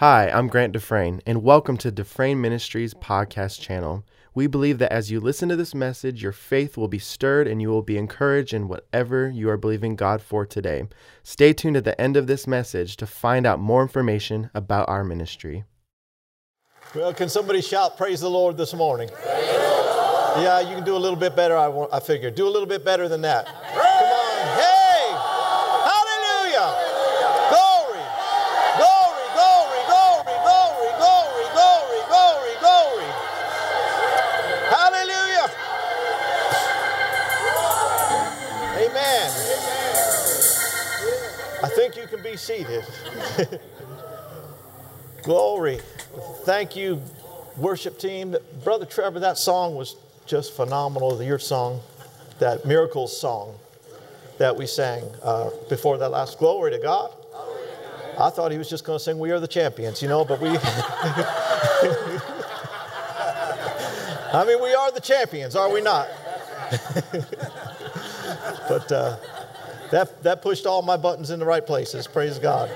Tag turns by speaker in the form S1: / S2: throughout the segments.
S1: Hi, I'm Grant Dufresne, and welcome to Dufresne Ministries podcast channel. We believe that as you listen to this message, your faith will be stirred and you will be encouraged in whatever you are believing God for today. Stay tuned at the end of this message to find out more information about our ministry.
S2: Well, can somebody shout praise the Lord this morning? Yeah, you can do a little bit better, I, want, I figure. Do a little bit better than that. Be seated. glory. Thank you, worship team. Brother Trevor, that song was just phenomenal. Your song, that Miracles song that we sang uh, before that last. Glory to God. I thought he was just going to sing We Are the Champions, you know, but we. I mean, we are the champions, are we not? but uh, that, that pushed all my buttons in the right places. Praise God.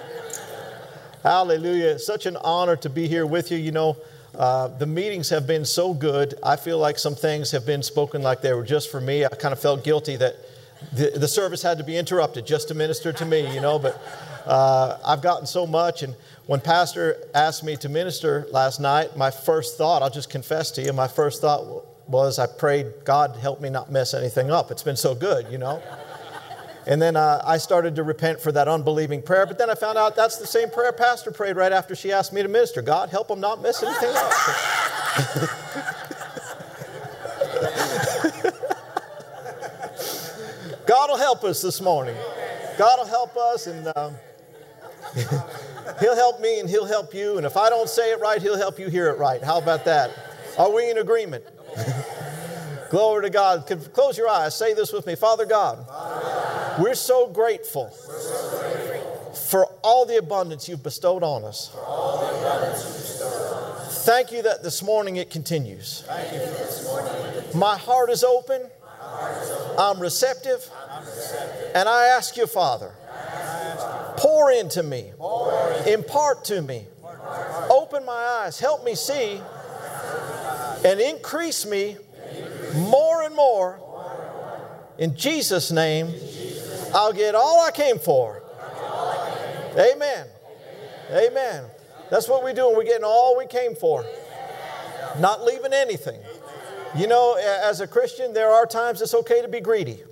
S2: Hallelujah. Such an honor to be here with you. You know, uh, the meetings have been so good. I feel like some things have been spoken like they were just for me. I kind of felt guilty that the, the service had to be interrupted just to minister to me, you know, but uh, I've gotten so much. And when Pastor asked me to minister last night, my first thought, I'll just confess to you, my first thought was I prayed, God, help me not mess anything up. It's been so good, you know. And then uh, I started to repent for that unbelieving prayer. But then I found out that's the same prayer Pastor prayed right after she asked me to minister. God, help him not miss anything up. God will help us this morning. God will help us, and um, He'll help me, and He'll help you. And if I don't say it right, He'll help you hear it right. How about that? Are we in agreement? Glory to God. Close your eyes. Say this with me Father God, Father God we're, so grateful, for all the abundance you've bestowed on us. Thank you that this morning it continues. My heart is open. I'm receptive. And I ask you, Father, pour into me, impart to me, open my eyes, help me see, and increase me more and more. In Jesus' name, I'll get all I came for. Amen. Amen. That's what we're doing. We're getting all we came for, not leaving anything. You know, as a Christian, there are times it's okay to be greedy.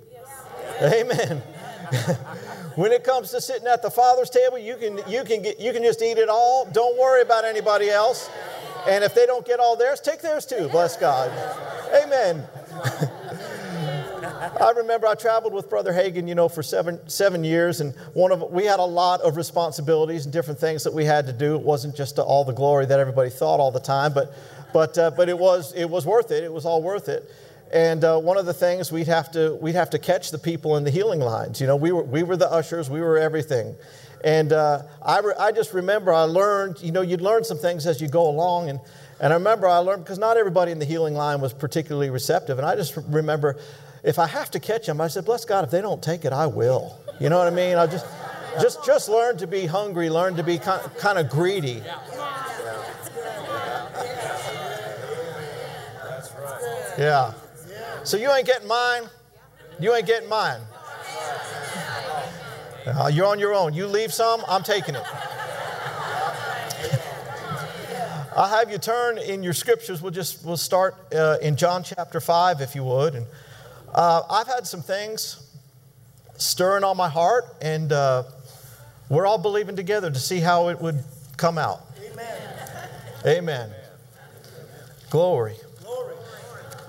S2: Amen. when it comes to sitting at the Father's table, you can, you, can get, you can just eat it all. Don't worry about anybody else. And if they don't get all theirs, take theirs too. Bless God. Amen. I remember I traveled with Brother Hagin, you know, for seven, seven years, and one of we had a lot of responsibilities and different things that we had to do. It wasn't just all the glory that everybody thought all the time, but, but, uh, but it, was, it was worth it. It was all worth it. And uh, one of the things we'd have to we'd have to catch the people in the healing lines. You know, we were we were the ushers, we were everything. And uh, I, re- I just remember I learned, you know, you'd learn some things as you go along. And, and I remember I learned, because not everybody in the healing line was particularly receptive. And I just remember if I have to catch them, I said, bless God, if they don't take it, I will. You know what I mean? I just, just, just learn to be hungry, learn to be kind, kind of greedy. Yeah. So you ain't getting mine. You ain't getting mine. Uh, you're on your own. You leave some, I'm taking it. I'll have you turn in your scriptures. We'll just we'll start uh, in John chapter five, if you would. And uh, I've had some things stirring on my heart, and uh, we're all believing together to see how it would come out. Amen. Amen. Glory. Glory.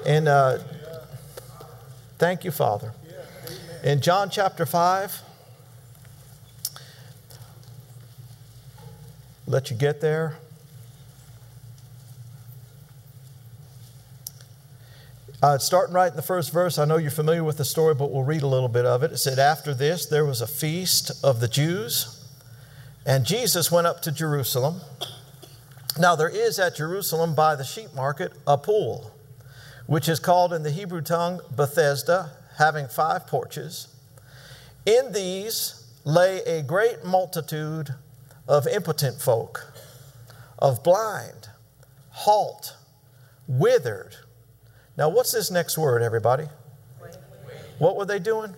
S2: And uh, thank you, Father. In John chapter five. let you get there. Uh, starting right in the first verse, I know you're familiar with the story, but we'll read a little bit of it. It said, After this, there was a feast of the Jews, and Jesus went up to Jerusalem. Now, there is at Jerusalem by the sheep market a pool, which is called in the Hebrew tongue Bethesda, having five porches. In these lay a great multitude of impotent folk, of blind, halt, withered. Now, what's this next word, everybody? What were they doing?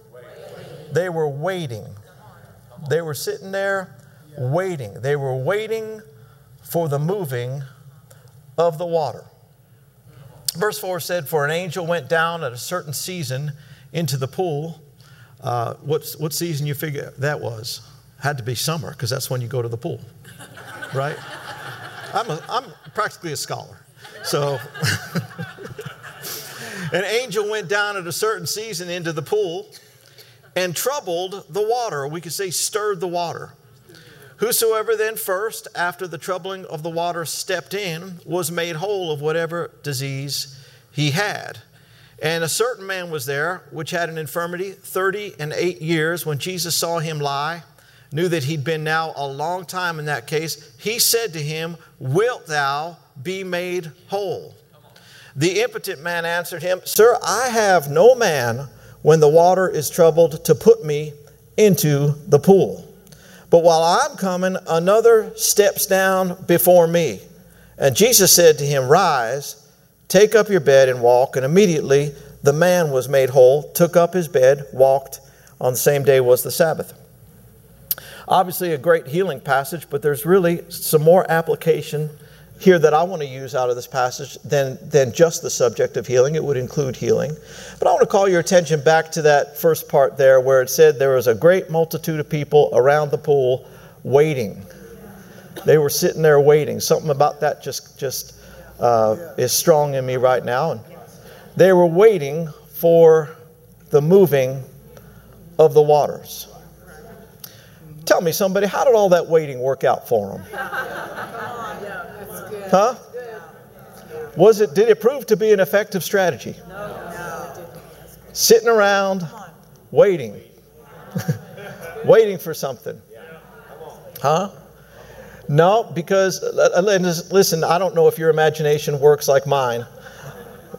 S2: They were waiting. They were sitting there waiting. They were waiting for the moving of the water. Verse 4 said, For an angel went down at a certain season into the pool. Uh, what, what season you figure that was? Had to be summer, because that's when you go to the pool, right? I'm, a, I'm practically a scholar. So, an angel went down at a certain season into the pool and troubled the water. We could say stirred the water. Whosoever then first, after the troubling of the water, stepped in, was made whole of whatever disease he had. And a certain man was there which had an infirmity thirty and eight years. When Jesus saw him lie, knew that he'd been now a long time in that case, he said to him, Wilt thou be made whole? The impotent man answered him, Sir, I have no man when the water is troubled to put me into the pool. But while I'm coming, another steps down before me. And Jesus said to him, Rise, take up your bed and walk. And immediately the man was made whole, took up his bed, walked. On the same day was the Sabbath. Obviously, a great healing passage, but there's really some more application here that I want to use out of this passage than, than just the subject of healing. It would include healing. But I want to call your attention back to that first part there where it said there was a great multitude of people around the pool waiting. They were sitting there waiting. Something about that just, just uh, is strong in me right now. And they were waiting for the moving of the waters. Tell me, somebody, how did all that waiting work out for them? Huh? Was it, did it prove to be an effective strategy? No. No. Sitting around, waiting. waiting for something. Huh? No, because, uh, uh, listen, I don't know if your imagination works like mine.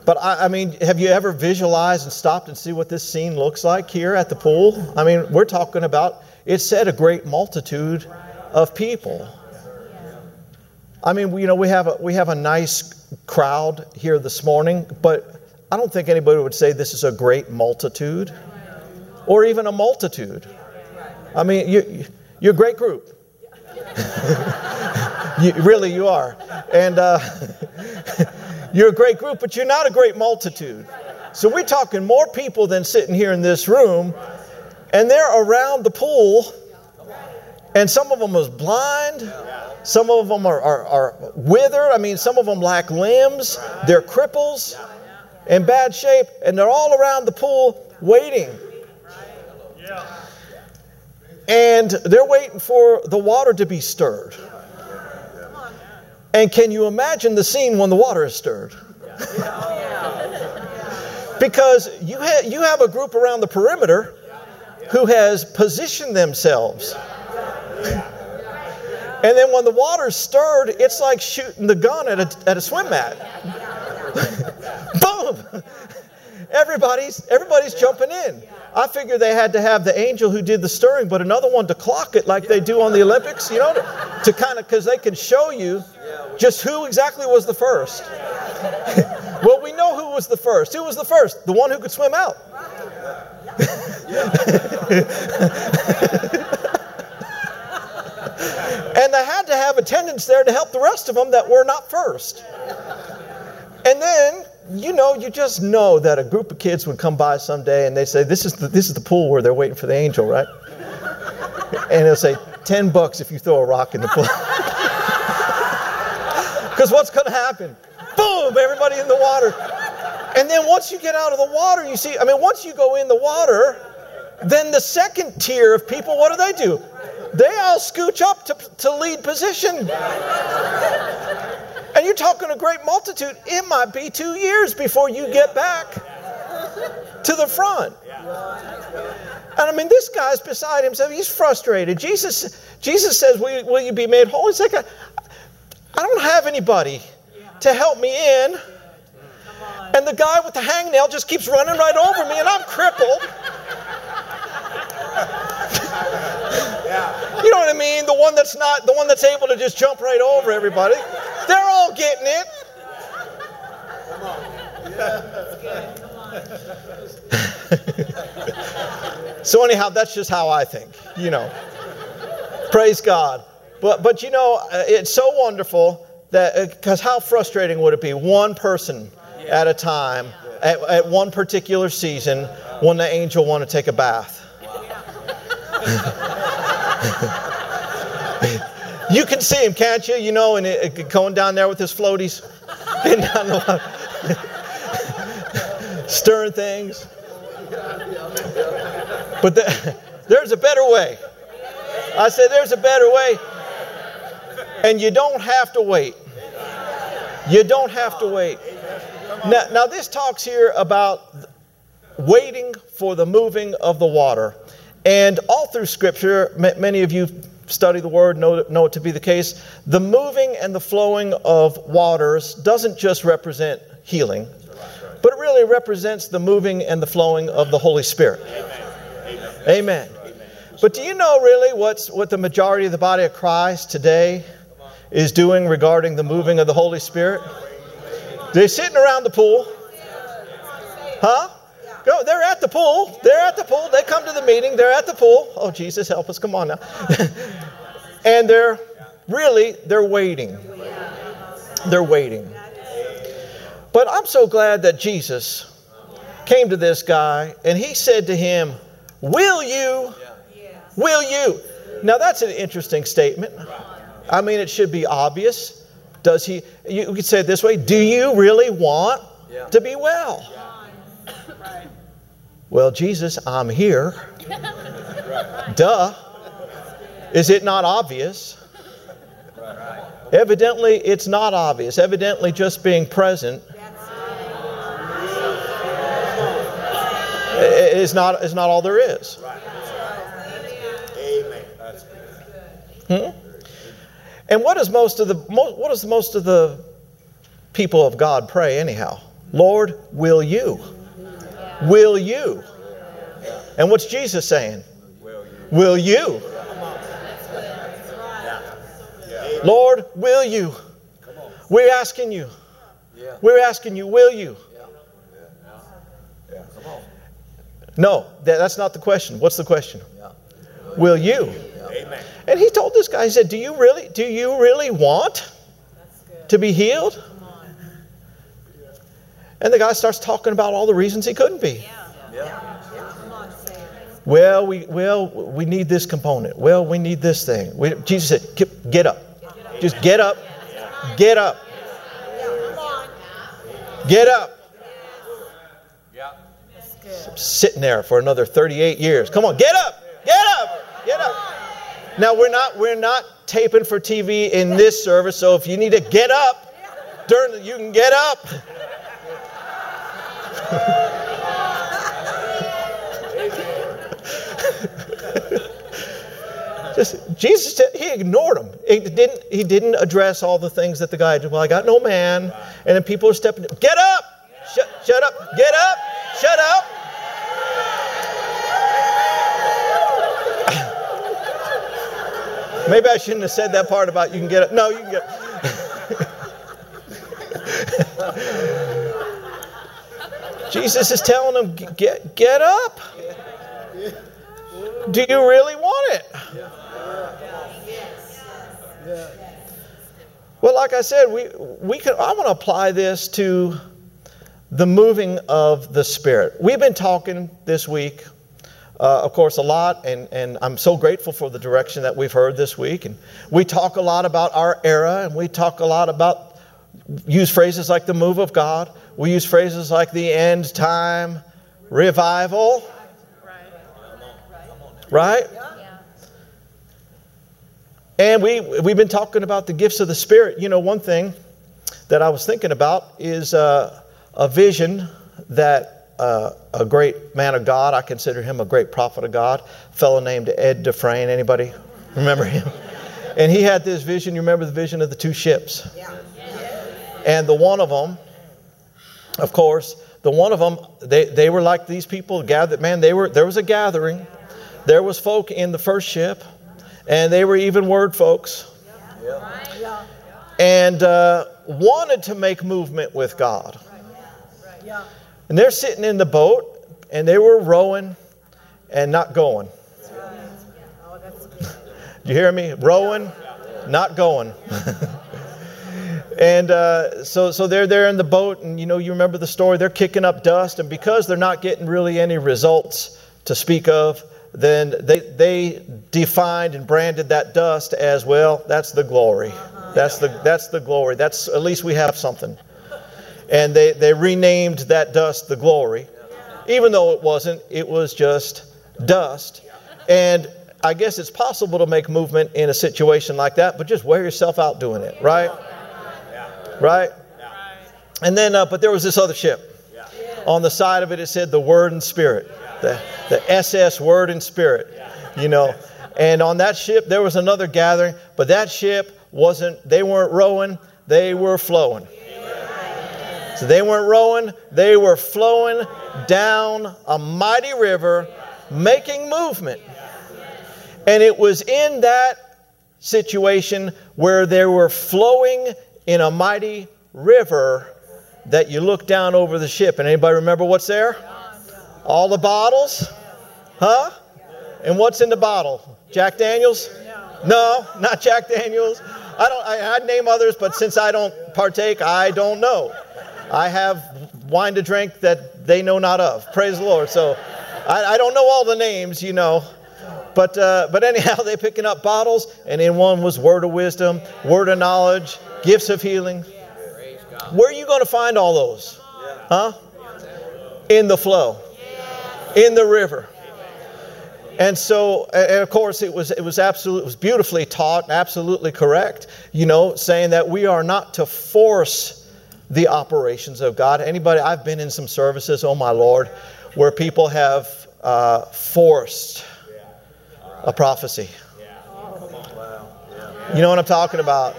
S2: But I, I, mean, have you ever visualized and stopped and see what this scene looks like here at the pool? I mean, we're talking about, it said a great multitude of people. I mean, you know, we have, a, we have a nice crowd here this morning, but I don't think anybody would say this is a great multitude or even a multitude. I mean, you, you're a great group. you, really, you are. And uh, you're a great group, but you're not a great multitude. So we're talking more people than sitting here in this room, and they're around the pool, and some of them was blind. Some of them are, are, are withered. I mean, some of them lack limbs. They're cripples in bad shape, and they're all around the pool waiting. And they're waiting for the water to be stirred. And can you imagine the scene when the water is stirred? because you, ha- you have a group around the perimeter who has positioned themselves. And then when the water's stirred, it's like shooting the gun at a, at a swim mat. Boom! Everybody's, everybody's jumping in. I figured they had to have the angel who did the stirring, but another one to clock it like they do on the Olympics, you know, to, to kind of, because they can show you just who exactly was the first. well, we know who was the first. Who was the first? The one who could swim out. And they had to have attendants there to help the rest of them that were not first. And then, you know, you just know that a group of kids would come by someday and they say, This is the, this is the pool where they're waiting for the angel, right? And they'll say, 10 bucks if you throw a rock in the pool. Because what's going to happen? Boom, everybody in the water. And then once you get out of the water, you see, I mean, once you go in the water, then the second tier of people, what do they do? They all scooch up to, to lead position. And you're talking a great multitude. It might be two years before you get back to the front. And I mean, this guy's beside himself. He's frustrated. Jesus, Jesus says, will, will you be made whole? He's like, I, I don't have anybody to help me in. And the guy with the hangnail just keeps running right over me, and I'm crippled. You know what I mean? The one that's not, the one that's able to just jump right over everybody. They're all getting it. Come on. so anyhow, that's just how I think. You know. Praise God. But but you know, uh, it's so wonderful that because uh, how frustrating would it be one person at a time at, at one particular season when the angel want to take a bath. you can see him, can't you? You know, and it, going down there with his floaties, stirring things. But the, there's a better way. I said, there's a better way. And you don't have to wait. You don't have to wait. Now, now this talks here about waiting for the moving of the water. And all through Scripture, many of you study the Word, know, know it to be the case. The moving and the flowing of waters doesn't just represent healing, but it really represents the moving and the flowing of the Holy Spirit. Amen. Amen. But do you know really what's, what the majority of the body of Christ today is doing regarding the moving of the Holy Spirit? They're sitting around the pool. Huh? No, they're at the pool. They're at the pool. They come to the meeting. They're at the pool. Oh, Jesus, help us. Come on now. and they're really, they're waiting. They're waiting. But I'm so glad that Jesus came to this guy and he said to him, Will you? Will you? Now, that's an interesting statement. I mean, it should be obvious. Does he, you could say it this way Do you really want to be well? Well, Jesus, I'm here. Duh. Is it not obvious? Evidently, it's not obvious. Evidently, just being present is not, is not all there is. Hmm? And what does most of the what does most of the people of God pray anyhow? Lord, will you? Will you? And what's Jesus saying? Will you? Lord, will you? We're asking you. We're asking you, will you? No, that's not the question. What's the question? Will you? And he told this guy, he said, Do you really, do you really want to be healed? And the guy starts talking about all the reasons he couldn't be. Yeah. Yeah. Well, we well we need this component. Well, we need this thing. We, Jesus said, "Get up, just get up, get up, get up." Sitting there for another 38 years. Come on, get up, get up, get up. Now we're not we're not taping for TV in this service, so if you need to get up during the, you can get up. Just, Jesus, he ignored him. He didn't, he didn't address all the things that the guy did. Well, I got no man. And then people are stepping, get up! Shut, shut up! Get up! Shut up! Maybe I shouldn't have said that part about you can get up. No, you can get it. Jesus is telling him, get, get up. Do you really want it? Well, like I said, we, we could, I want to apply this to the moving of the Spirit. We've been talking this week uh, of course, a lot, and, and I'm so grateful for the direction that we've heard this week. And we talk a lot about our era, and we talk a lot about, use phrases like the move of God. We use phrases like the end time revival. Right? And we, we've been talking about the gifts of the Spirit. You know, one thing that I was thinking about is uh, a vision that uh, a great man of God. I consider him a great prophet of God. A fellow named Ed Dufresne. Anybody remember him? And he had this vision. You remember the vision of the two ships? Yeah. And the one of them, of course, the one of them, they, they were like these people gathered. Man, they were there was a gathering. There was folk in the first ship, and they were even word folks. And uh, wanted to make movement with God. And they're sitting in the boat, and they were rowing and not going. you hear me? Rowing, not going. and uh, so, so they're there in the boat, and you know, you remember the story. They're kicking up dust, and because they're not getting really any results to speak of, then they, they defined and branded that dust as well. That's the glory. That's the, that's the glory. That's at least we have something. And they, they renamed that dust the glory, even though it wasn't. It was just dust. And I guess it's possible to make movement in a situation like that, but just wear yourself out doing it, right? Right? And then, uh, but there was this other ship. On the side of it, it said the Word and Spirit, the, the SS Word and Spirit, you know. And on that ship, there was another gathering, but that ship wasn't, they weren't rowing, they were flowing. So they weren't rowing, they were flowing down a mighty river, making movement. And it was in that situation where they were flowing in a mighty river that you look down over the ship. And anybody remember what's there? All the bottles? Huh? And what's in the bottle? Jack Daniels? No, not Jack Daniels. I don't I, I'd name others, but since I don't partake, I don't know. I have wine to drink that they know not of. Praise the Lord. So I, I don't know all the names, you know. But, uh, but anyhow, they're picking up bottles, and in one was word of wisdom, word of knowledge, gifts of healing. Where are you going to find all those? Huh? In the flow, in the river. And so, and of course, it was it was absolutely it was beautifully taught, absolutely correct. You know, saying that we are not to force the operations of God. Anybody? I've been in some services, oh my Lord, where people have uh, forced a prophecy. You know what I'm talking about?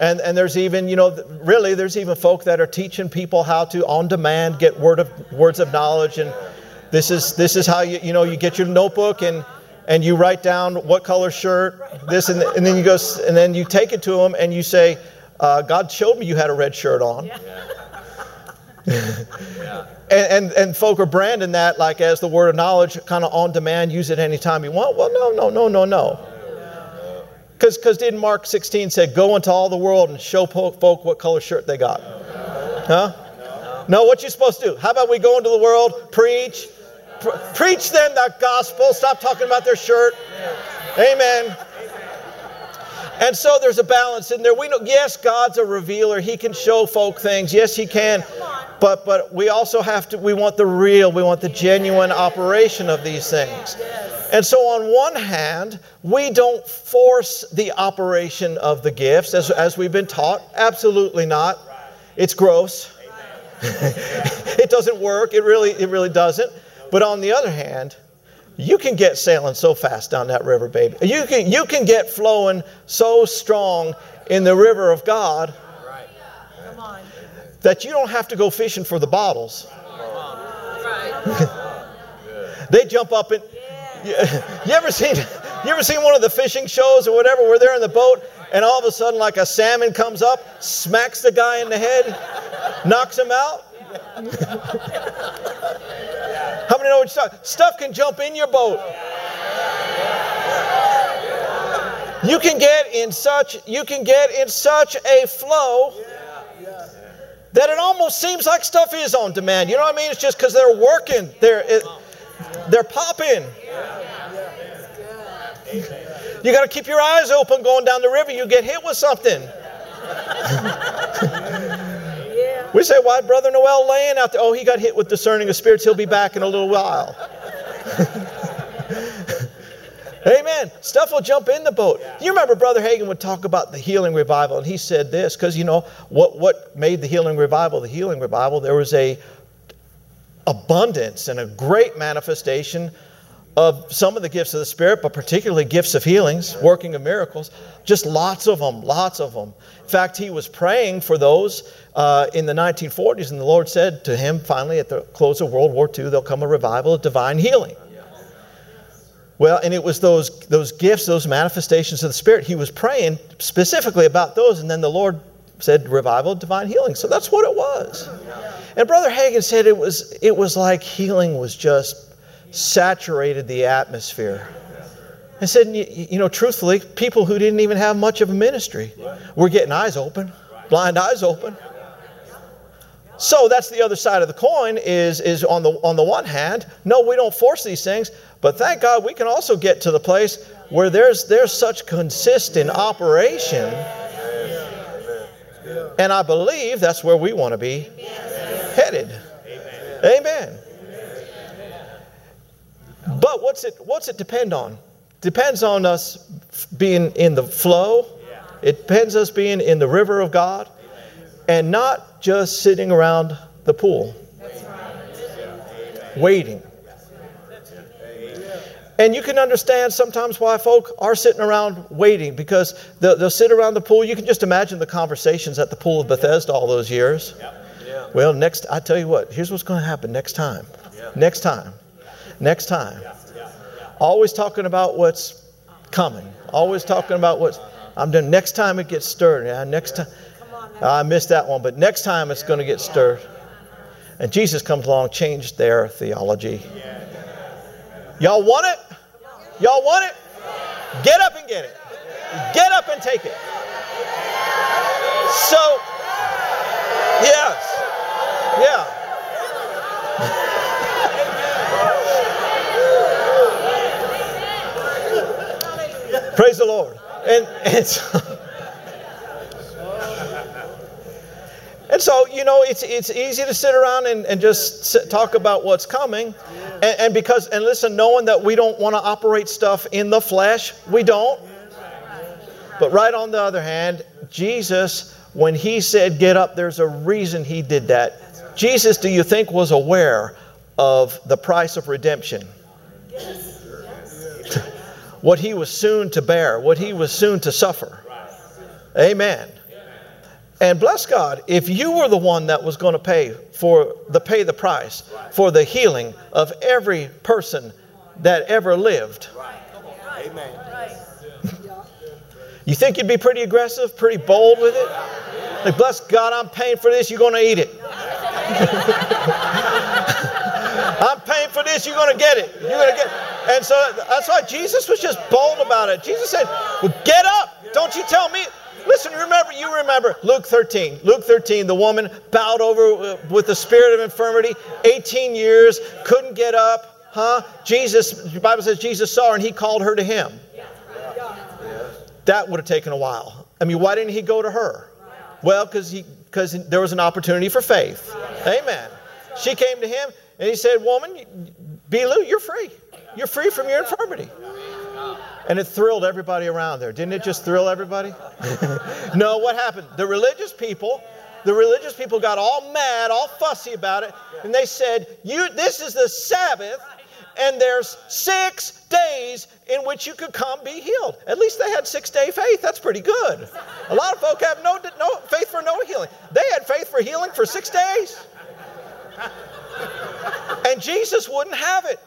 S2: And, and there's even, you know, really, there's even folk that are teaching people how to, on demand, get word of, words of knowledge. And this is, this is how you, you know, you get your notebook and, and you write down what color shirt, this, and, and then you go, and then you take it to them and you say, uh, God showed me you had a red shirt on. and, and, and folk are branding that like as the word of knowledge, kind of on demand, use it anytime you want. Well, no, no, no, no, no. Because didn't Mark 16 say, go into all the world and show folk what color shirt they got? Huh? No, what you supposed to do? How about we go into the world, preach, pr- preach them the gospel, stop talking about their shirt. Amen. And so there's a balance in there. We know, yes, God's a revealer. He can show folk things. Yes, He can. But but we also have to. We want the real. We want the genuine operation of these things. And so, on one hand, we don't force the operation of the gifts as, as we've been taught. Absolutely not. It's gross. it doesn't work. It really, it really doesn't. But on the other hand, you can get sailing so fast down that river, baby. You can, you can get flowing so strong in the river of God that you don't have to go fishing for the bottles. they jump up and you, you ever seen you ever seen one of the fishing shows or whatever where they're in the boat and all of a sudden like a salmon comes up, smacks the guy in the head, knocks him out? How many know what stuff? Stuff can jump in your boat. You can get in such you can get in such a flow that it almost seems like stuff is on demand. You know what I mean? It's just because they're working. They're it, they're popping. You got to keep your eyes open going down the river. You get hit with something. We say, why Brother Noel laying out there? Oh, he got hit with discerning of spirits. He'll be back in a little while. Amen. Stuff will jump in the boat. You remember Brother Hagin would talk about the healing revival, and he said this because you know what what made the healing revival the healing revival? There was a abundance and a great manifestation of some of the gifts of the Spirit, but particularly gifts of healings, working of miracles. Just lots of them, lots of them. In fact, he was praying for those uh, in the 1940s, and the Lord said to him finally at the close of World War II, there'll come a revival of divine healing. Well, and it was those, those gifts, those manifestations of the Spirit. He was praying specifically about those, and then the Lord said revival, of divine healing. So that's what it was. And Brother Hagin said it was, it was like healing was just saturated the atmosphere. I said, you know, truthfully, people who didn't even have much of a ministry were getting eyes open, blind eyes open. So that's the other side of the coin is, is on, the, on the one hand, no, we don't force these things, but thank God we can also get to the place where there's, there's such consistent operation. And I believe that's where we want to be headed. Amen. But what's it, what's it depend on? Depends on us being in the flow. It depends us being in the river of God and not just sitting around the pool waiting. And you can understand sometimes why folk are sitting around waiting because they'll, they'll, sit around the pool. You can just imagine the conversations at the pool of Bethesda all those years. Well, next, I tell you what, here's what's going to happen next time. Next time. Next time. Always talking about what's coming. Always talking about what's. I'm doing. Next time it gets stirred. Yeah, next time. I missed that one, but next time it's going to get stirred. And Jesus comes along, changed their theology. Y'all want it? Y'all want it? Get up and get it. Get up and take it. So, yes. Yeah. Praise the Lord. And, and so, and so, you know, it's, it's easy to sit around and, and just sit, talk about what's coming. And, and because, and listen, knowing that we don't want to operate stuff in the flesh, we don't. But right on the other hand, Jesus, when he said, Get up, there's a reason he did that. Jesus, do you think, was aware of the price of redemption? What he was soon to bear, what he was soon to suffer. Amen. And bless God, if you were the one that was going to pay for the pay the price for the healing of every person that ever lived. Amen. You think you'd be pretty aggressive, pretty bold with it? Like, bless God, I'm paying for this, you're going to eat it. I'm paying for this, you're going to get it. You're going to get it. And so that's why Jesus was just bold about it. Jesus said, well, Get up. Don't you tell me. Listen, remember, you remember Luke 13. Luke 13, the woman bowed over uh, with the spirit of infirmity, 18 years, couldn't get up. Huh? Jesus, the Bible says Jesus saw her and he called her to him. That would have taken a while. I mean, why didn't he go to her? Well, because he because there was an opportunity for faith. Amen. She came to him and he said, Woman, be Belu, you're free. You're free from your infirmity. And it thrilled everybody around there. Didn't it just thrill everybody? no, what happened? The religious people, the religious people got all mad, all fussy about it, and they said, You this is the Sabbath, and there's six days in which you could come be healed. At least they had six day faith. That's pretty good. A lot of folk have no, no faith for no healing. They had faith for healing for six days. And Jesus wouldn't have it.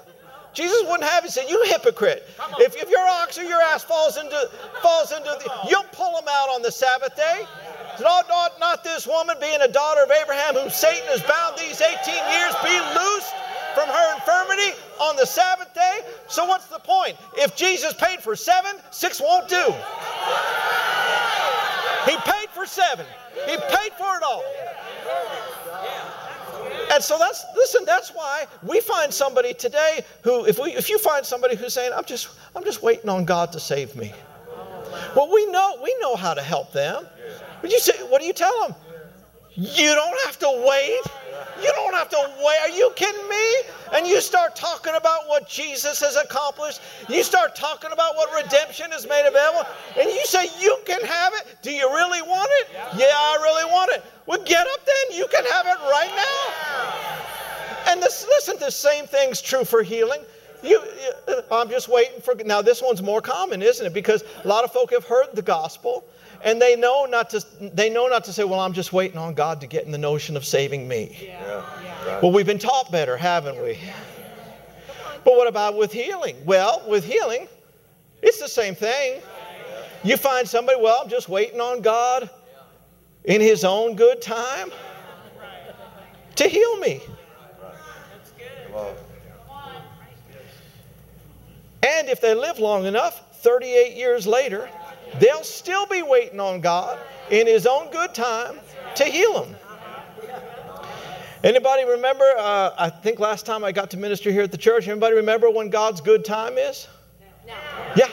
S2: Jesus wouldn't have it. He said, "You hypocrite! If, if your ox or your ass falls into falls into the, you'll pull them out on the Sabbath day. Not, not, not this woman being a daughter of Abraham, whom Satan has bound these 18 years, be loosed from her infirmity on the Sabbath day. So, what's the point? If Jesus paid for seven, six won't do. He paid for seven, He paid for it all. And so that's listen, that's why we find somebody today who if we if you find somebody who's saying, I'm just I'm just waiting on God to save me. Well, we know we know how to help them. But you say, what do you tell them? You don't have to wait. You don't have to wait. Are you kidding me? And you start talking about what Jesus has accomplished. You start talking about what redemption has made available. And you say, You can have it. Do you really want it? Yeah, I really want it. Well, get up then. You can have it right now. And this, listen, the same thing's true for healing. You, uh, I'm just waiting for. Now, this one's more common, isn't it? Because a lot of folk have heard the gospel and they know not to they know not to say well i'm just waiting on god to get in the notion of saving me yeah. Yeah. well we've been taught better haven't we But what about with healing? Well, with healing, it's the same thing. You find somebody, well, I'm just waiting on God in His own good time to heal me. And if they live long enough, 38 years later, they'll still be waiting on God in His own good time to heal them. Anybody remember? Uh, I think last time I got to minister here at the church, anybody remember when God's good time is? Now. Yeah.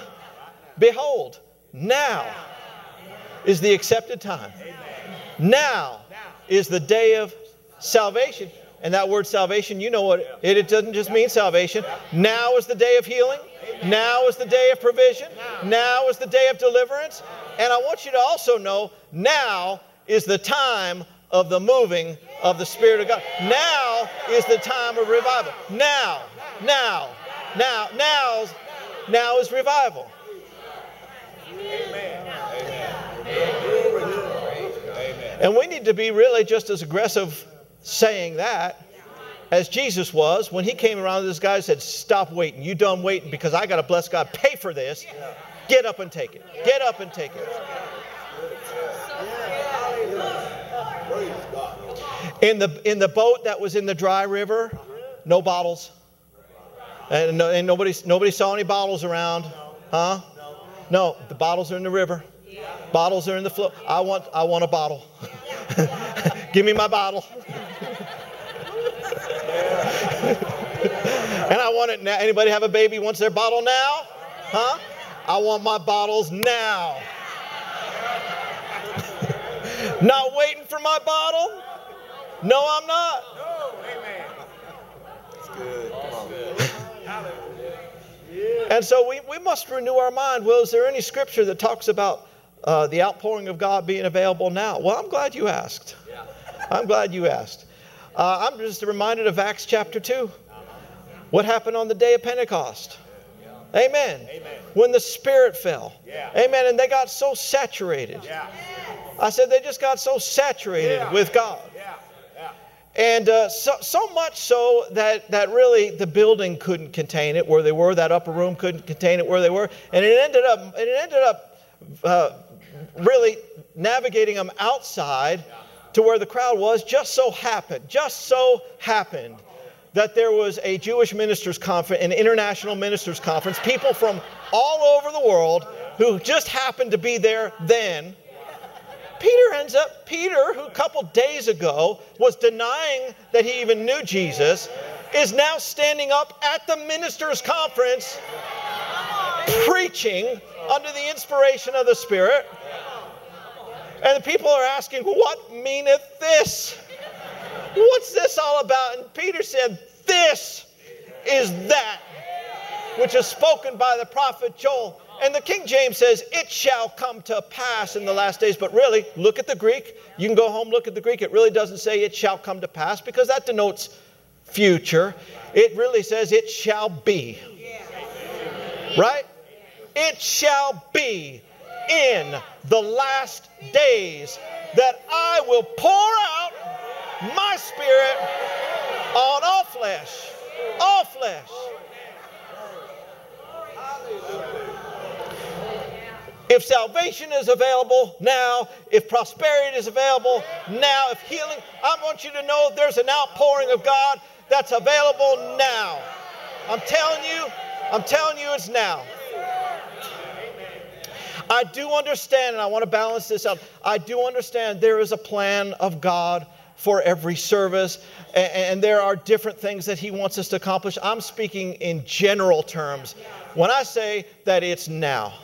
S2: Behold, now is the accepted time. Now is the day of salvation. And that word salvation, you know what it, it doesn't just mean salvation. Now is the day of healing. Now is the day of provision. Now is the day of deliverance. And I want you to also know now is the time of the moving of the Spirit of God. Now is the time of revival. Now, now, now, now, now is revival. Amen. Amen. And we need to be really just as aggressive saying that as Jesus was when he came around to this guy said, Stop waiting. You done waiting because I got to bless God. Pay for this. Get up and take it. Get up and take it. In the, in the boat that was in the dry river, no bottles. And, no, and nobody, nobody saw any bottles around. Huh? No, the bottles are in the river. Bottles are in the flow. I want, I want a bottle. Give me my bottle. and I want it now. Anybody have a baby wants their bottle now? Huh? I want my bottles now. not waiting for my bottle? No, I'm not. No, amen. That's good. Come on. And so we, we must renew our mind. Well, is there any scripture that talks about uh, the outpouring of God being available now? Well, I'm glad you asked. I'm glad you asked. Uh, I'm just reminded of Acts chapter 2. What happened on the day of Pentecost? Amen. Amen. When the Spirit fell. Yeah. Amen. And they got so saturated. Yeah. I said they just got so saturated yeah. with God. And uh, so, so much so that, that really the building couldn't contain it where they were. That upper room couldn't contain it where they were. And it ended up, it ended up uh, really navigating them outside to where the crowd was. Just so happened, just so happened that there was a Jewish ministers' conference, an international ministers' conference, people from all over the world who just happened to be there then Peter ends up, Peter, who a couple days ago was denying that he even knew Jesus, is now standing up at the ministers' conference preaching under the inspiration of the Spirit. And the people are asking, What meaneth this? What's this all about? And Peter said, This is that which is spoken by the prophet Joel. And the King James says, It shall come to pass in the last days. But really, look at the Greek. You can go home, look at the Greek. It really doesn't say it shall come to pass because that denotes future. It really says it shall be. Right? It shall be in the last days that I will pour out my spirit on all flesh. All flesh. If salvation is available now, if prosperity is available now, if healing, I want you to know there's an outpouring of God that's available now. I'm telling you, I'm telling you it's now. I do understand, and I want to balance this out. I do understand there is a plan of God for every service, and, and, there are different things that He wants us to accomplish. I'm speaking in general terms when I say that it's now.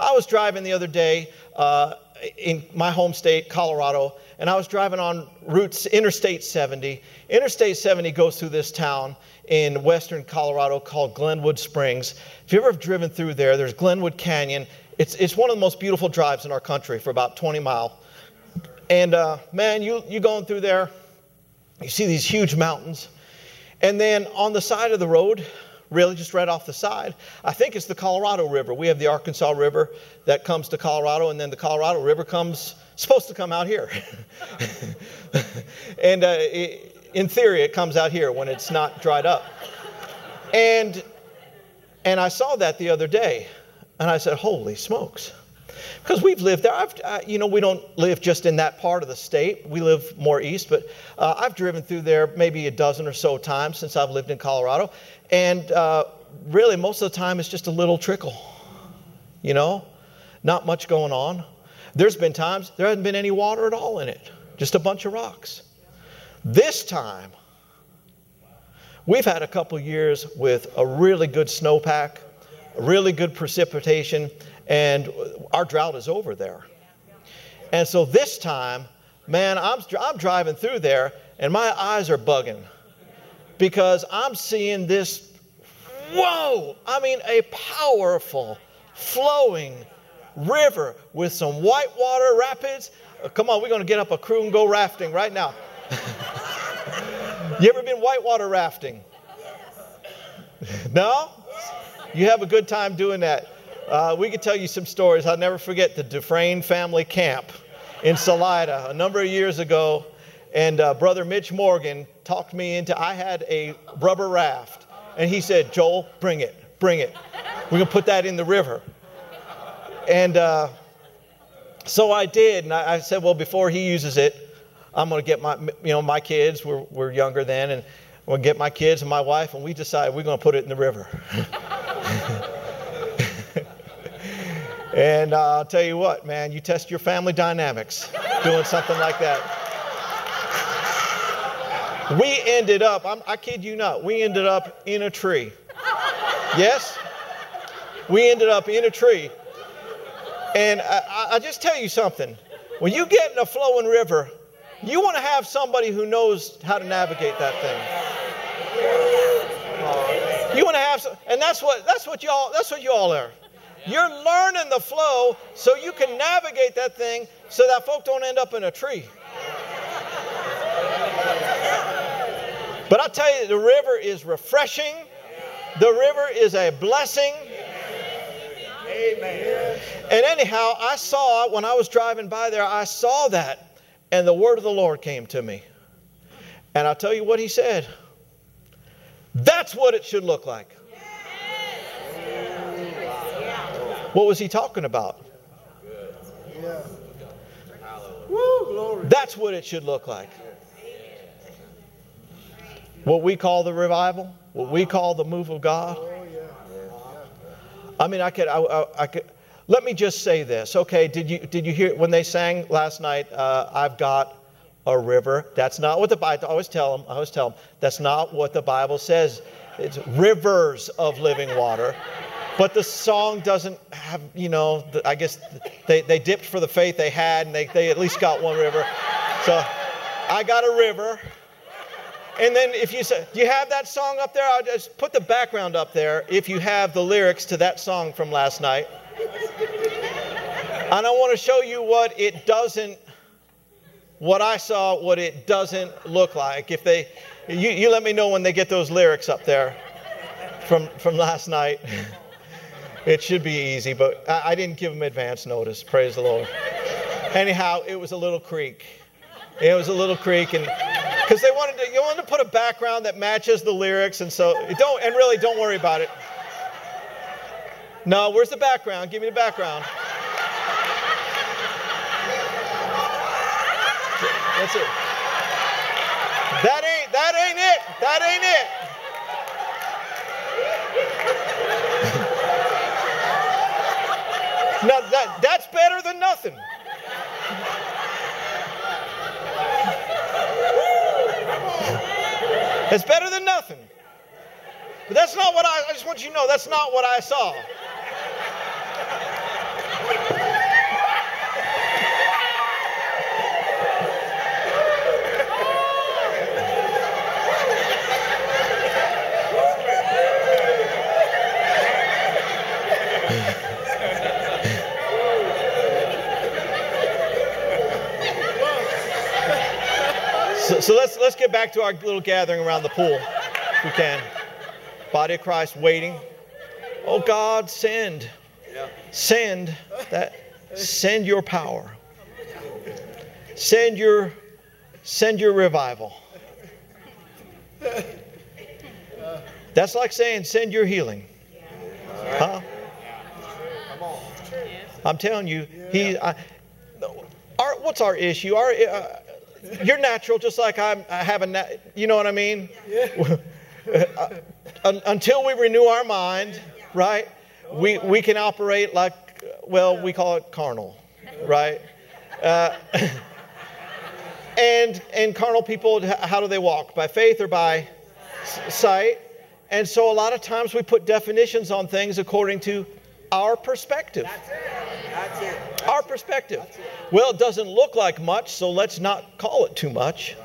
S2: I was driving the other day uh, in my home state, Colorado, and I was driving on routes Interstate 70. Interstate 70 goes through this town in western Colorado called Glenwood Springs. If you've ever driven through there, there's Glenwood Canyon. It's, it's one of the most beautiful drives in our country for about 20 mile. And uh, man, you, you going through there, you see these huge mountains. And then on the side of the road, really just right off the side. I think it's the Colorado River. We have the Arkansas River that comes to Colorado, and then the Colorado River comes, supposed to come out here. and uh, it, in theory, it comes out here when it's not dried up. And, and I saw that the other day, and I said, Holy smokes. Because we've lived there. I've, you know, we don't live just in that part of the state. We live more east, but uh, I've driven through there maybe a dozen or so times since I've lived in Colorado. And uh, really, most of the time, it's just a little trickle. You know, not much going on. There's been times there hasn't been any water at all in it, just a bunch of rocks. This time, we've had a couple years with a really good snowpack, really good precipitation, and our drought is over there. And so this time, man, I'm, I'm driving through there and my eyes are bugging because I'm seeing this, whoa, I mean, a powerful, flowing river with some whitewater rapids. Uh, come on, we're going to get up a crew and go rafting right now. You ever been whitewater rafting? no? You have a good time doing that. Uh, we could tell you some stories. I'll never forget the Dufresne family camp in Salida a number of years ago. And uh, Brother Mitch Morgan talked me into, I had a rubber raft. And he said, Joel, bring it, bring it. We're going to put that in the river. And uh, so I did. And I, I, said, well, before he uses it, I'm going to get my, you know, my kids, we're, we're younger then, and I'm going to get my kids and my wife, and we decide we're going to put it in the river. And uh, I'll tell you what, man, you test your family dynamics doing something like that. We ended up, I'm, I kid you not, we ended up in a tree. Yes? We ended up in a tree. And I, I just tell you something. When you get in a flowing river, you want to have somebody who knows how to navigate that thing. You want to have, and that's what that's what y'all that's what y'all are. You're learning the flow so you can navigate that thing so that folk don't end up in a tree. But I tell you, the river is refreshing. The river is a blessing. Amen. And anyhow, I saw when I was driving by there, I saw that, and the word of the Lord came to me. And I'll tell you what he said. That's what it should look like. What was he talking about? That's what it should look like. What we call the revival, what we call the move of God. I mean, I could, I, I, I could. Let me just say this, okay? Did you did you hear when they sang last night? Uh, I've got a river. That's not what the Bible. I always tell them. I always tell them that's not what the Bible says. It's rivers of living water. But the song doesn't have, you know, I guess they, they dipped for the faith they had and they, they at least got one river. So I got a river. And then if you say, do you have that song up there? I'll just put the background up there if you have the lyrics to that song from last night. And I want to show you what it doesn't, what I saw, what it doesn't look like. If they, you, you let me know when they get those lyrics up there from, from last night. It should be easy, but I, I didn't give them advance notice. Praise the Lord. Anyhow, it was a little creek. It was a little creek, and because they wanted to, you wanted to put a background that matches the lyrics, and so don't, and really don't worry about it. No, where's the background? Give me the background. That's it. That ain't, that ain't it. That ain't it. Now that, that's better than nothing. It's better than nothing. But that's not what I, I just want you to know, that's not what I saw. So, let's let's get back to our little gathering around the pool, if we can. Body of Christ waiting. Oh God, send, send that, send your power. Send your, send your revival. That's like saying, send your healing. Huh? I'm telling you, he. I, our, what's our issue? Our, uh, you're natural, just like I'm, I have a. Na- you know what I mean? Yeah. Until we renew our mind, right? We we can operate like, well, we call it carnal, right? Uh, and and carnal people, how do they walk? By faith or by sight? And so a lot of times we put definitions on things according to our perspective. That's it. That's it. Perspective. Well, it doesn't look like much, so let's not call it too much.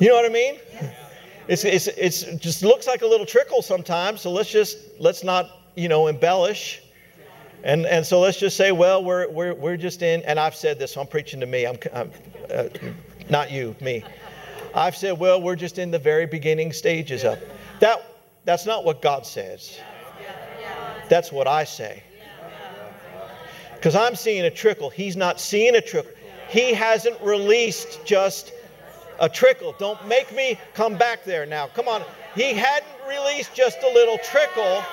S2: You know what I mean? It's, it's, it's it just looks like a little trickle sometimes, so let's just let's not you know embellish. And, and so let's just say, well, we're, we're, we're just in, and I've said this, so I'm preaching to me, I'm, I'm uh, not you, me. I've said, well, we're just in the very beginning stages of that. That's not what God says. That's what I say. Because I'm seeing a trickle. He's not seeing a trickle. He hasn't released just a trickle. Don't make me come back there now. Come on. He hadn't released just a little trickle.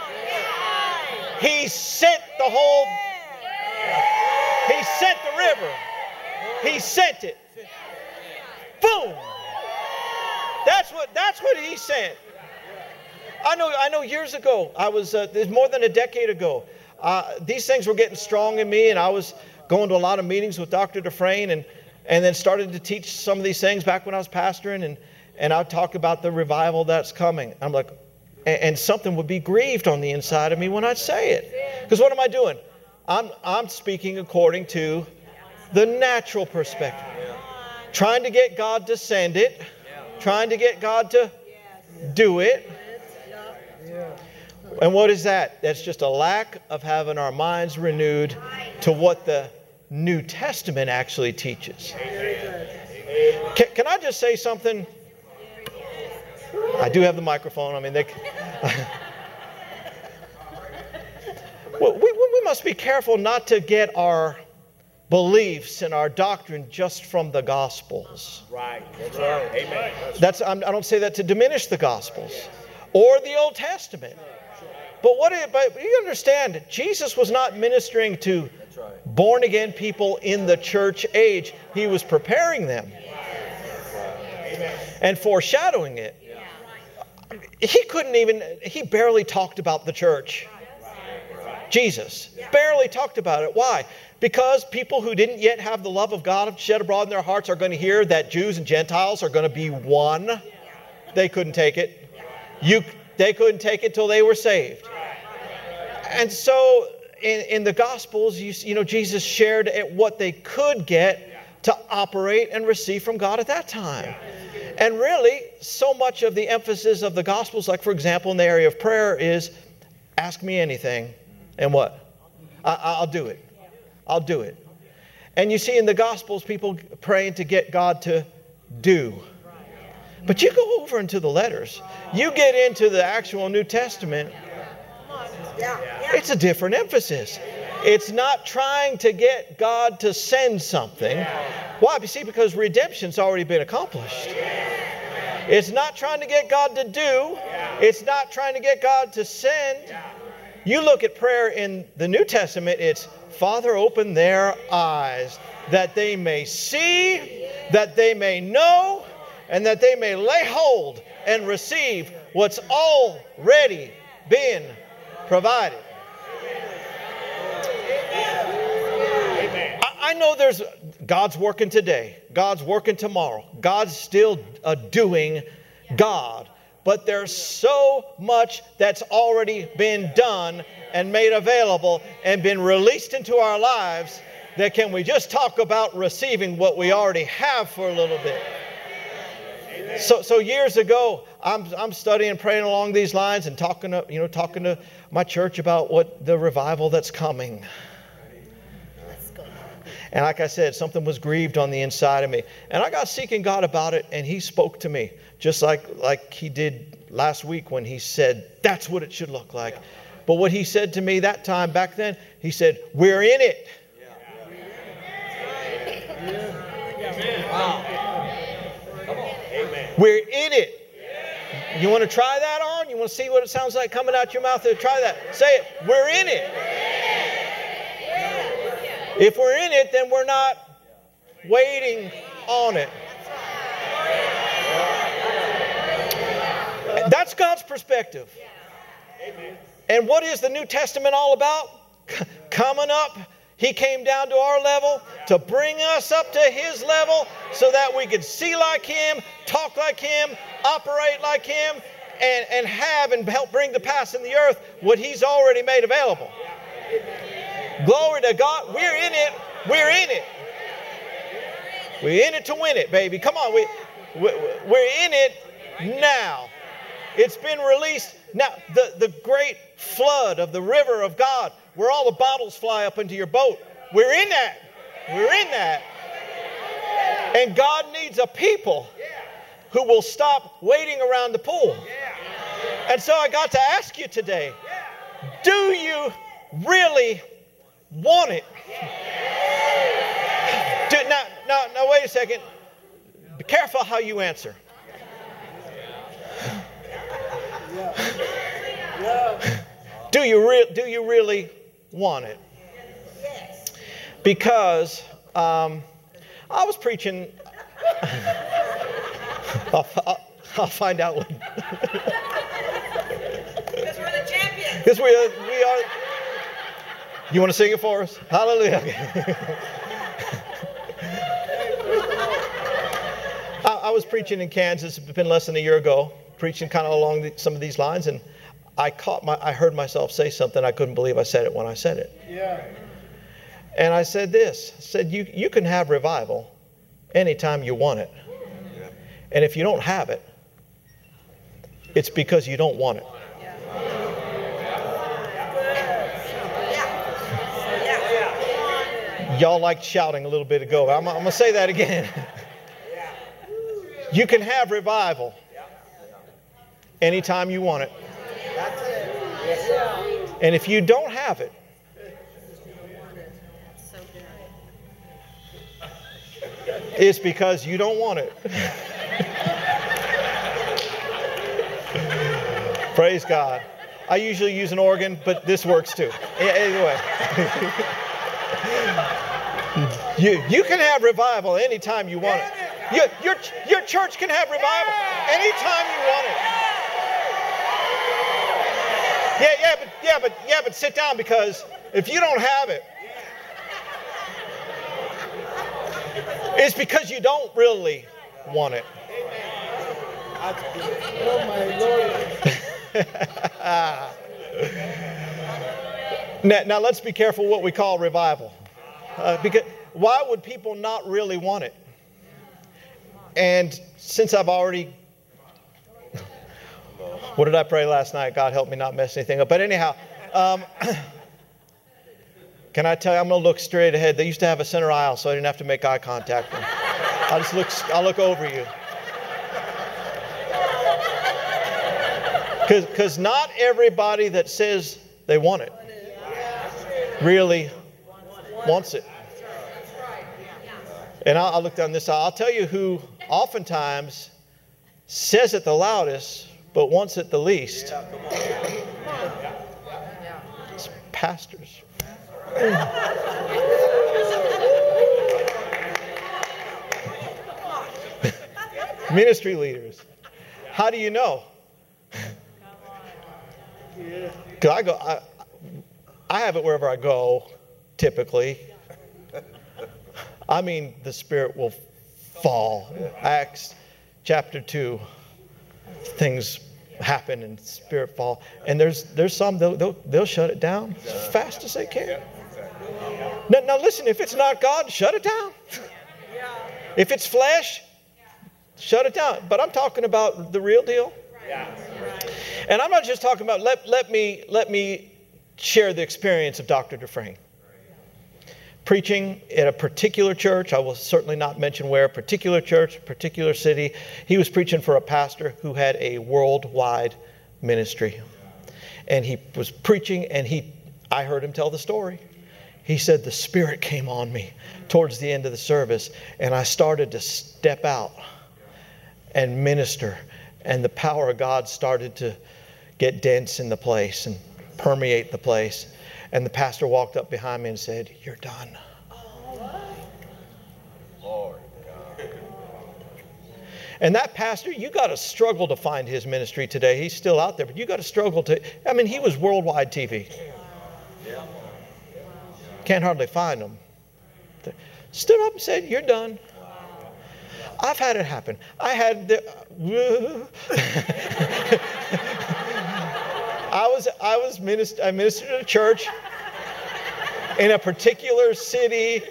S2: He sent the whole. He sent the river. He sent it. Boom. That's what. That's what he sent. I know. I know. Years ago, I was. Uh, more than a decade ago. Uh, these things were getting strong in me, and I was going to a lot of meetings with Dr. Dufresne, and and then started to teach some of these things back when I was pastoring, and and I'd talk about the revival that's coming. I'm like, and, and something would be grieved on the inside of me when I'd say it, because what am I doing? I'm I'm speaking according to the natural perspective, trying to get God to send it, trying to get God to do it. And what is that? That's just a lack of having our minds renewed to what the New Testament actually teaches. Can, can I just say something? I do have the microphone. I mean, they. well, we, we must be careful not to get our beliefs and our doctrine just from the Gospels.
S3: Right. That's right. Amen.
S2: That's, I don't say that to diminish the Gospels or the Old Testament. But what? But you understand, Jesus was not ministering to born again people in the church age. He was preparing them and foreshadowing it. He couldn't even. He barely talked about the church. Jesus barely talked about it. Why? Because people who didn't yet have the love of God shed abroad in their hearts are going to hear that Jews and Gentiles are going to be one. They couldn't take it. You, they couldn't take it till they were saved. And so in, in the Gospels, you, you know, Jesus shared what they could get to operate and receive from God at that time. And really, so much of the emphasis of the Gospels, like for example in the area of prayer, is ask me anything, and what? I, will do it. I'll do it. And you see in the Gospels, people praying to get God to do. But you go over into the letters, you get into the actual New Testament, it's a different emphasis. It's not trying to get God to send something. Why? You see, because redemption's already been accomplished. It's not trying to get God to do, it's not trying to get God to send. You look at prayer in the New Testament, it's Father, open their eyes that they may see, that they may know, and that they may lay hold and receive what's already been provided. I know there's God's working today, God's working tomorrow, God's still a doing God. But there's so much that's already been done and made available and been released into our lives that can we just talk about receiving what we already have for a little bit? So, so years ago, I'm, I'm studying, praying along these lines, and talking to you know talking to my church about what the revival that's coming. And like I said, something was grieved on the inside of me, and I got seeking God about it, and He spoke to me just like like He did last week when He said that's what it should look like. But what He said to me that time back then, He said, "We're in it." Wow. We're in it. You want to try that on? You want to see what it sounds like coming out your mouth? Try that. Say it. We're in it. If we're in it, then we're not waiting on it. That's God's perspective. And what is the New Testament all about? Coming up, He came down to our level to bring us up to His level so that we could see like Him, talk like Him, operate like Him, and, and have and help bring to pass in the earth what He's already made available. Glory to God. We're in it. We're in it. We're in it to win it, baby. Come on. We, we're in it now. It's been released. Now, the, the great flood of the river of God, where all the bottles fly up into your boat, we're in that. We're in that. And God needs a people who will stop waiting around the pool. And so I got to ask you today do you really want it? Do, now, now, now, wait a second. Be careful how you answer. Do you, re- do you really want it? Because um, I was preaching. I'll, I'll, I'll, find out when.
S4: Because we're the champions.
S2: Because we are, we are. You want to sing it for us? Hallelujah. I, I was preaching in Kansas. It's been less than a year ago preaching kind of along the, some of these lines, and I caught my, I heard myself say something. I couldn't believe I said it when I said it. Yeah. And I said this. I said, you, you can have revival anytime you want it. Yeah. And if you don't have it, it's because you don't want it. Y'all liked shouting a little bit ago. I'm, I'm going to say that again. you can have revival anytime you want it. And if you don't have it, it's because you don't want it. Praise God. I usually use an organ, but this works too. Anyway. you, you can have revival anytime you want it. Your, your, your church can have revival anytime you want it. Yeah, yeah, but yeah, but yeah, but sit down because if you don't have it, it's because you don't really want it. Oh now, now let's be careful what we call revival. Uh, because why would people not really want it? And since I've already what did I pray last night? God help me not mess anything up. But anyhow, um, can I tell you, I'm going to look straight ahead. They used to have a center aisle, so I didn't have to make eye contact. I'll just look, I'll look over you. Because not everybody that says they want it really wants it. And I'll, I'll look down this aisle. I'll tell you who oftentimes says it the loudest but once at the least. It's pastors. Ministry leaders. How do you know? Because I go, I, I have it wherever I go, typically. I mean, the Spirit will fall. Acts chapter 2 things happen and spirit fall. And there's there's some they'll they'll, they'll shut it down as fast as they can. Now, now listen, if it's not God, shut it down. If it's flesh, shut it down. But I'm talking about the real deal. And I'm not just talking about let, let me let me share the experience of Dr. Dufresne preaching at a particular church. I will certainly not mention where, particular church, particular city. He was preaching for a pastor who had a worldwide ministry. And he was preaching, and he, I heard him tell the story. He said, The Spirit came on me towards the end of the service, and I started to step out and minister, and the power of God started to get dense in the place and permeate the place. And the pastor walked up behind me and said, You're done. And that pastor, you got to struggle to find his ministry today. He's still out there, but you got to struggle to. I mean, he was worldwide TV. Can't hardly find him. Stood up and said, You're done. I've had it happen. I had the. I was I was minister, I ministered at a church in a particular city,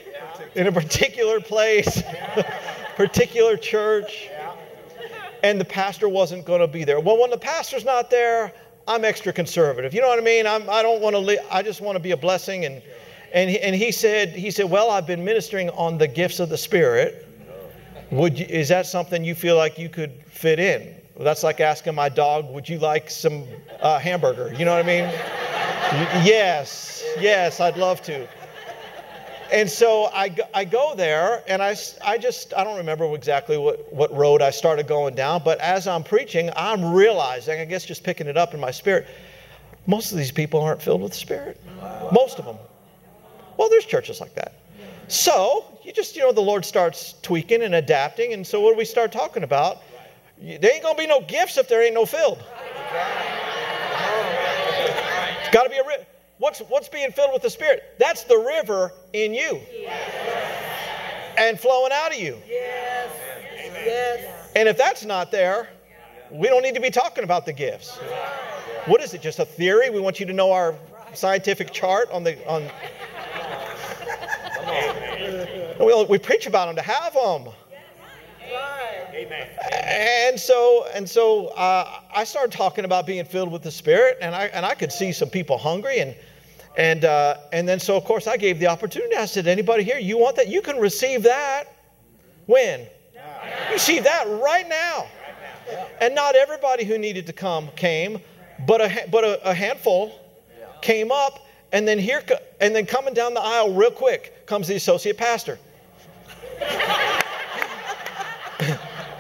S2: in a particular place, particular church and the pastor wasn't going to be there. Well, when the pastor's not there, I'm extra conservative. You know what I mean? I'm, I don't want to. Li- I just want to be a blessing. And and he, and he said he said, well, I've been ministering on the gifts of the Spirit. Would you, is that something you feel like you could fit in? Well, that's like asking my dog, would you like some uh, hamburger? You know what I mean? yes, yes, I'd love to and so I, I go there and I, I just i don't remember exactly what, what road i started going down but as i'm preaching i'm realizing i guess just picking it up in my spirit most of these people aren't filled with the spirit wow. most of them well there's churches like that so you just you know the lord starts tweaking and adapting and so what do we start talking about there ain't gonna be no gifts if there ain't no filled it's got to be a What's, what's being filled with the Spirit? That's the river in you yes. and flowing out of you. Yes. Yes. And if that's not there, we don't need to be talking about the gifts. What is it? Just a theory? We want you to know our scientific chart on the on. we, we preach about them to have them. Amen. And so, and so, uh, I started talking about being filled with the Spirit, and I and I could see some people hungry, and and, uh, and then, so of course, I gave the opportunity. I said, anybody here, you want that? You can receive that. When? You receive that right now. And not everybody who needed to come came, but a, but a, a handful came up. And then here, and then coming down the aisle real quick comes the associate pastor.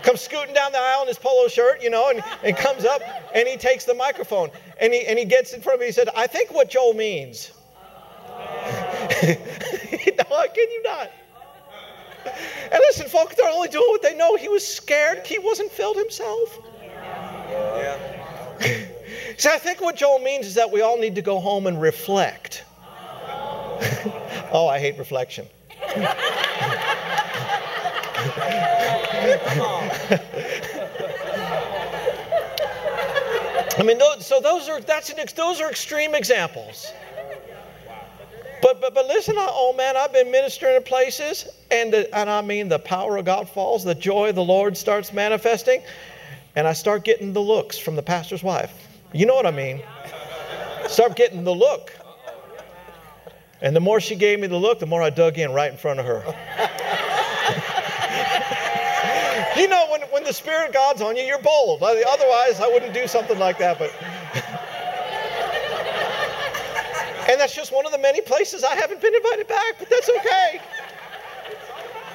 S2: Comes scooting down the aisle in his polo shirt, you know, and, and comes up and he takes the microphone and he, and he gets in front of me. He said, I think what Joel means. no, can you not? And listen, folks, they're only doing what they know. He was scared. He wasn't filled himself. Yeah. so I think what Joel means is that we all need to go home and reflect. oh, I hate reflection. I mean, those, so those are that's an, those are extreme examples. But, but, but listen, oh man, I've been ministering in places, and, the, and I mean, the power of God falls, the joy of the Lord starts manifesting, and I start getting the looks from the pastor's wife. You know what I mean? Start getting the look. And the more she gave me the look, the more I dug in right in front of her. You know, when, when the Spirit of God's on you, you're bold. Otherwise, I wouldn't do something like that. But and that's just one of the many places I haven't been invited back, but that's okay.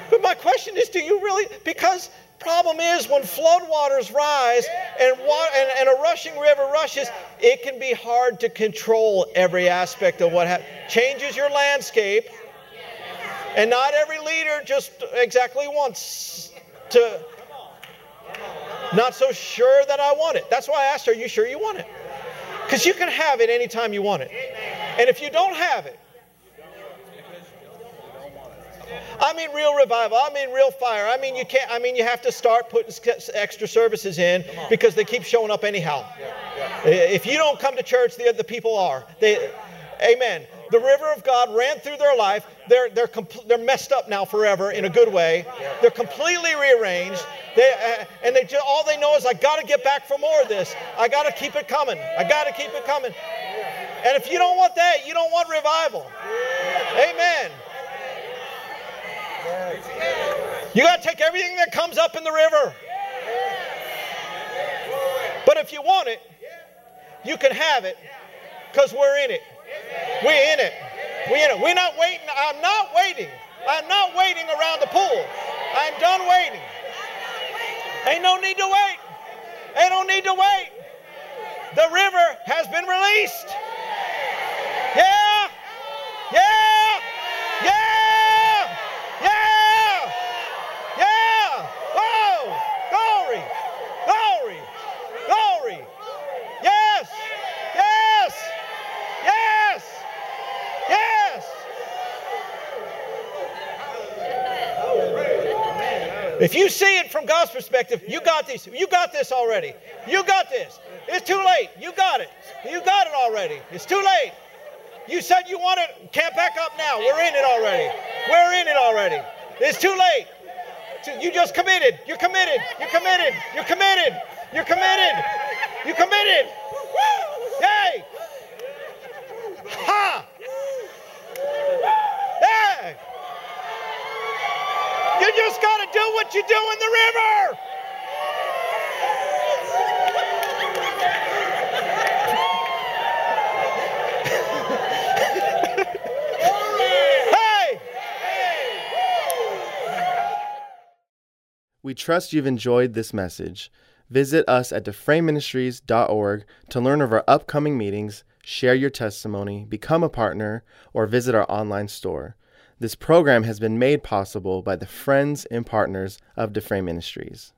S2: But my question is, do you really? Because problem is when floodwaters rise and, water, and, and, a rushing river rushes, it can be hard to control every aspect of what. Changes your landscape. And not every leader just exactly wants to not so sure that I want it. That's why I asked her, Are you sure you want it? Because you can have it anytime you want it. And if you don't have it, I mean real revival. I mean real fire. I mean you can't. I mean you have to start putting extra services in because they keep showing up anyhow. If you don't come to church, the other people are. They, amen. The river of God ran through their life. They're they're they're messed up now forever in a good way. They're completely rearranged. They, uh, and they just, all they know is, I got to get back for more of this. I got to keep it coming. I got to keep it coming. And if you don't want that, you don't want revival. Amen. You got to take everything that comes up in the river. But if you want it, you can have it because we're in it. We're in it. We're in it. We're not waiting. I'm not waiting. I'm not waiting around the pool. I'm done waiting. Ain't no need to wait. Ain't no need to wait. The river has been released. Yeah! Yeah! Yeah! Yeah! Yeah! Oh! Glory! Glory! Glory! Yes! Yes! Yes! Yes! If you see it from God's perspective, you got this. You got this already. You got this. It's too late. You got it. You got it already. It's too late. You said you want it. Can't back up now. We're in it already. We're in it already. It's too late. You just committed. You're committed. You're committed. You're committed. You're committed. You're committed. You just got to do what you do in the river.
S1: We trust you've enjoyed this message. Visit us at dufresneministries.org to learn of our upcoming meetings, share your testimony, become a partner, or visit our online store. This program has been made possible by the friends and partners of Dufresne Ministries.